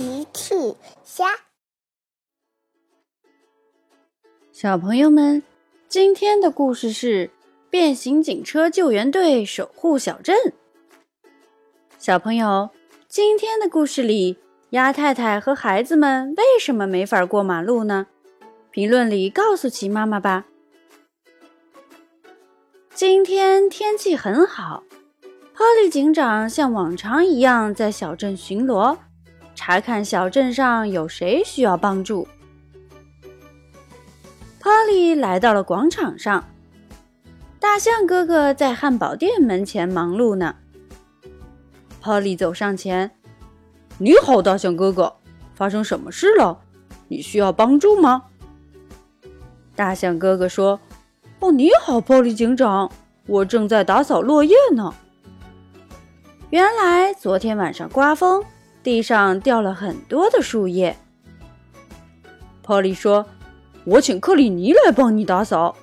奇趣虾，小朋友们，今天的故事是变形警车救援队守护小镇。小朋友，今天的故事里，鸭太太和孩子们为什么没法过马路呢？评论里告诉奇妈妈吧。今天天气很好。波利警长像往常一样在小镇巡逻，查看小镇上有谁需要帮助。波利来到了广场上，大象哥哥在汉堡店门前忙碌呢。波利走上前：“你好，大象哥哥，发生什么事了？你需要帮助吗？”大象哥哥说：“哦，你好，波利警长，我正在打扫落叶呢。”原来昨天晚上刮风，地上掉了很多的树叶。波利说：“我请克里尼来帮你打扫。”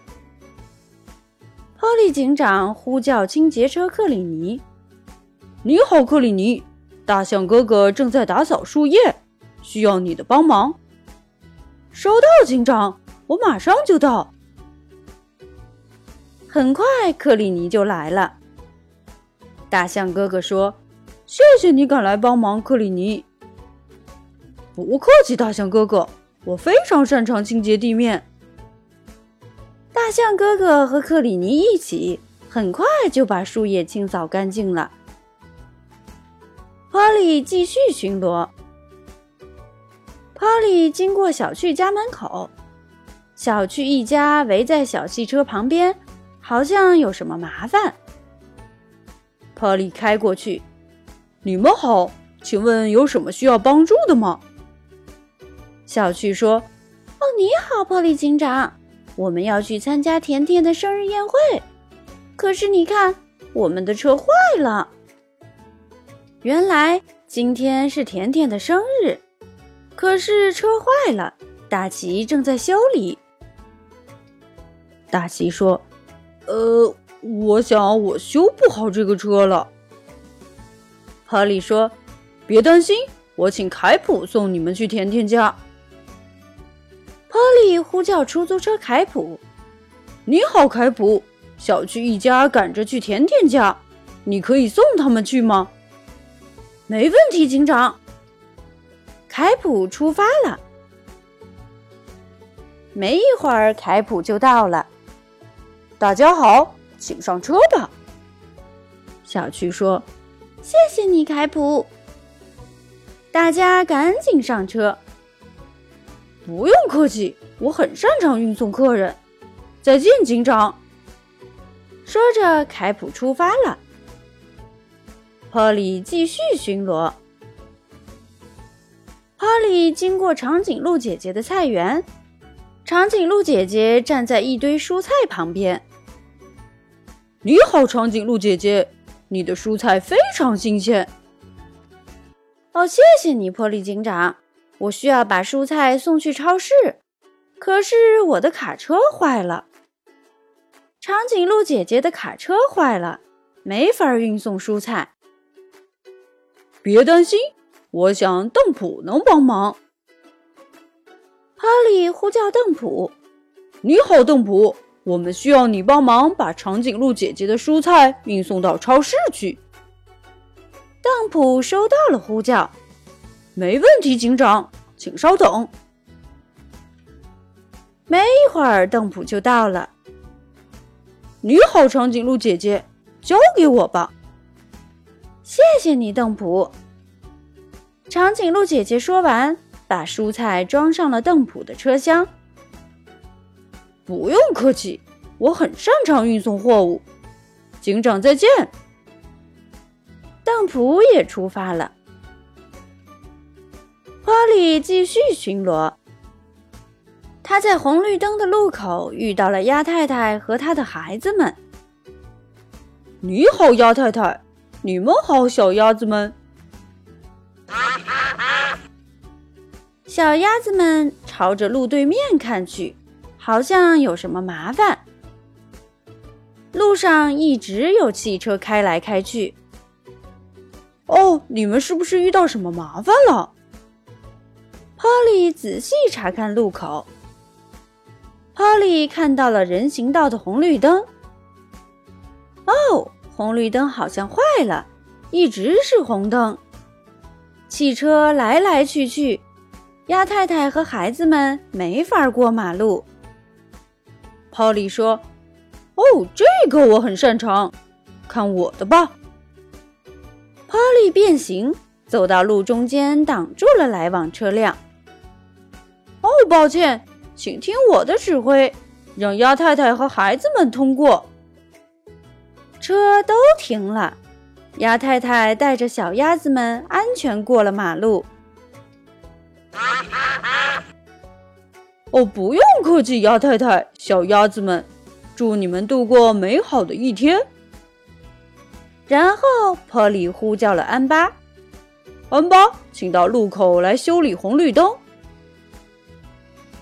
波利警长呼叫清洁车克里尼：“你好，克里尼，大象哥哥正在打扫树叶，需要你的帮忙。”“收到，警长，我马上就到。”很快，克里尼就来了。大象哥哥说：“谢谢你赶来帮忙，克里尼。”不客气，大象哥哥，我非常擅长清洁地面。大象哥哥和克里尼一起，很快就把树叶清扫干净了。波利继续巡逻。波利经过小趣家门口，小趣一家围在小汽车旁边，好像有什么麻烦。波利开过去，你们好，请问有什么需要帮助的吗？小趣说：“哦，你好，波利警长，我们要去参加甜甜的生日宴会，可是你看，我们的车坏了。原来今天是甜甜的生日，可是车坏了，大奇正在修理。”大奇说：“呃。”我想我修不好这个车了。波利说：“别担心，我请凯普送你们去甜甜家。”波利呼叫出租车凯普：“你好，凯普，小区一家赶着去甜甜家，你可以送他们去吗？”“没问题，警长。”凯普出发了。没一会儿，凯普就到了。大家好。请上车吧，小趣说：“谢谢你，凯普。”大家赶紧上车。不用客气，我很擅长运送客人。再见，警长。说着，凯普出发了。哈利继续巡逻。哈利经过长颈鹿姐姐的菜园，长颈鹿姐姐站在一堆蔬菜旁边。你好，长颈鹿姐姐，你的蔬菜非常新鲜。哦，谢谢你，波利警长。我需要把蔬菜送去超市，可是我的卡车坏了。长颈鹿姐姐的卡车坏了，没法运送蔬菜。别担心，我想邓普能帮忙。波利呼叫邓普：“你好，邓普。”我们需要你帮忙把长颈鹿姐姐的蔬菜运送到超市去。邓普收到了呼叫，没问题，警长，请稍等。没一会儿，邓普就到了。你好，长颈鹿姐姐，交给我吧。谢谢你，邓普。长颈鹿姐姐说完，把蔬菜装上了邓普的车厢。不用客气，我很擅长运送货物。警长，再见。邓普也出发了。波利继续巡逻。他在红绿灯的路口遇到了鸭太太和他的孩子们。你好，鸭太太。你们好，小鸭子们。小鸭子们朝着路对面看去。好像有什么麻烦，路上一直有汽车开来开去。哦，你们是不是遇到什么麻烦了？，Polly 仔细查看路口。Polly 看到了人行道的红绿灯。哦，红绿灯好像坏了，一直是红灯。汽车来来去去，鸭太太和孩子们没法过马路。Polly 说：“哦，这个我很擅长，看我的吧。哈利变形，走到路中间，挡住了来往车辆。哦，抱歉，请听我的指挥，让鸭太太和孩子们通过。车都停了。鸭太太带着小鸭子们安全过了马路。哦，不用客气，鸭太太，小鸭子们，祝你们度过美好的一天。然后波利呼叫了安巴，安巴，请到路口来修理红绿灯。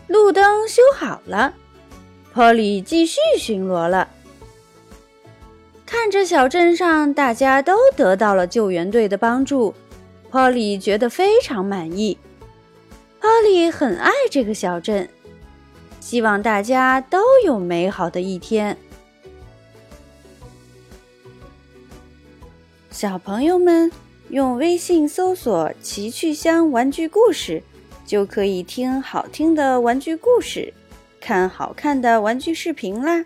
路灯修好了，波利继续巡逻了。看着小镇上大家都得到了救援队的帮助，Polly 觉得非常满意。Polly 很爱这个小镇，希望大家都有美好的一天。小朋友们用微信搜索“奇趣箱玩具故事”，就可以听好听的玩具故事，看好看的玩具视频啦。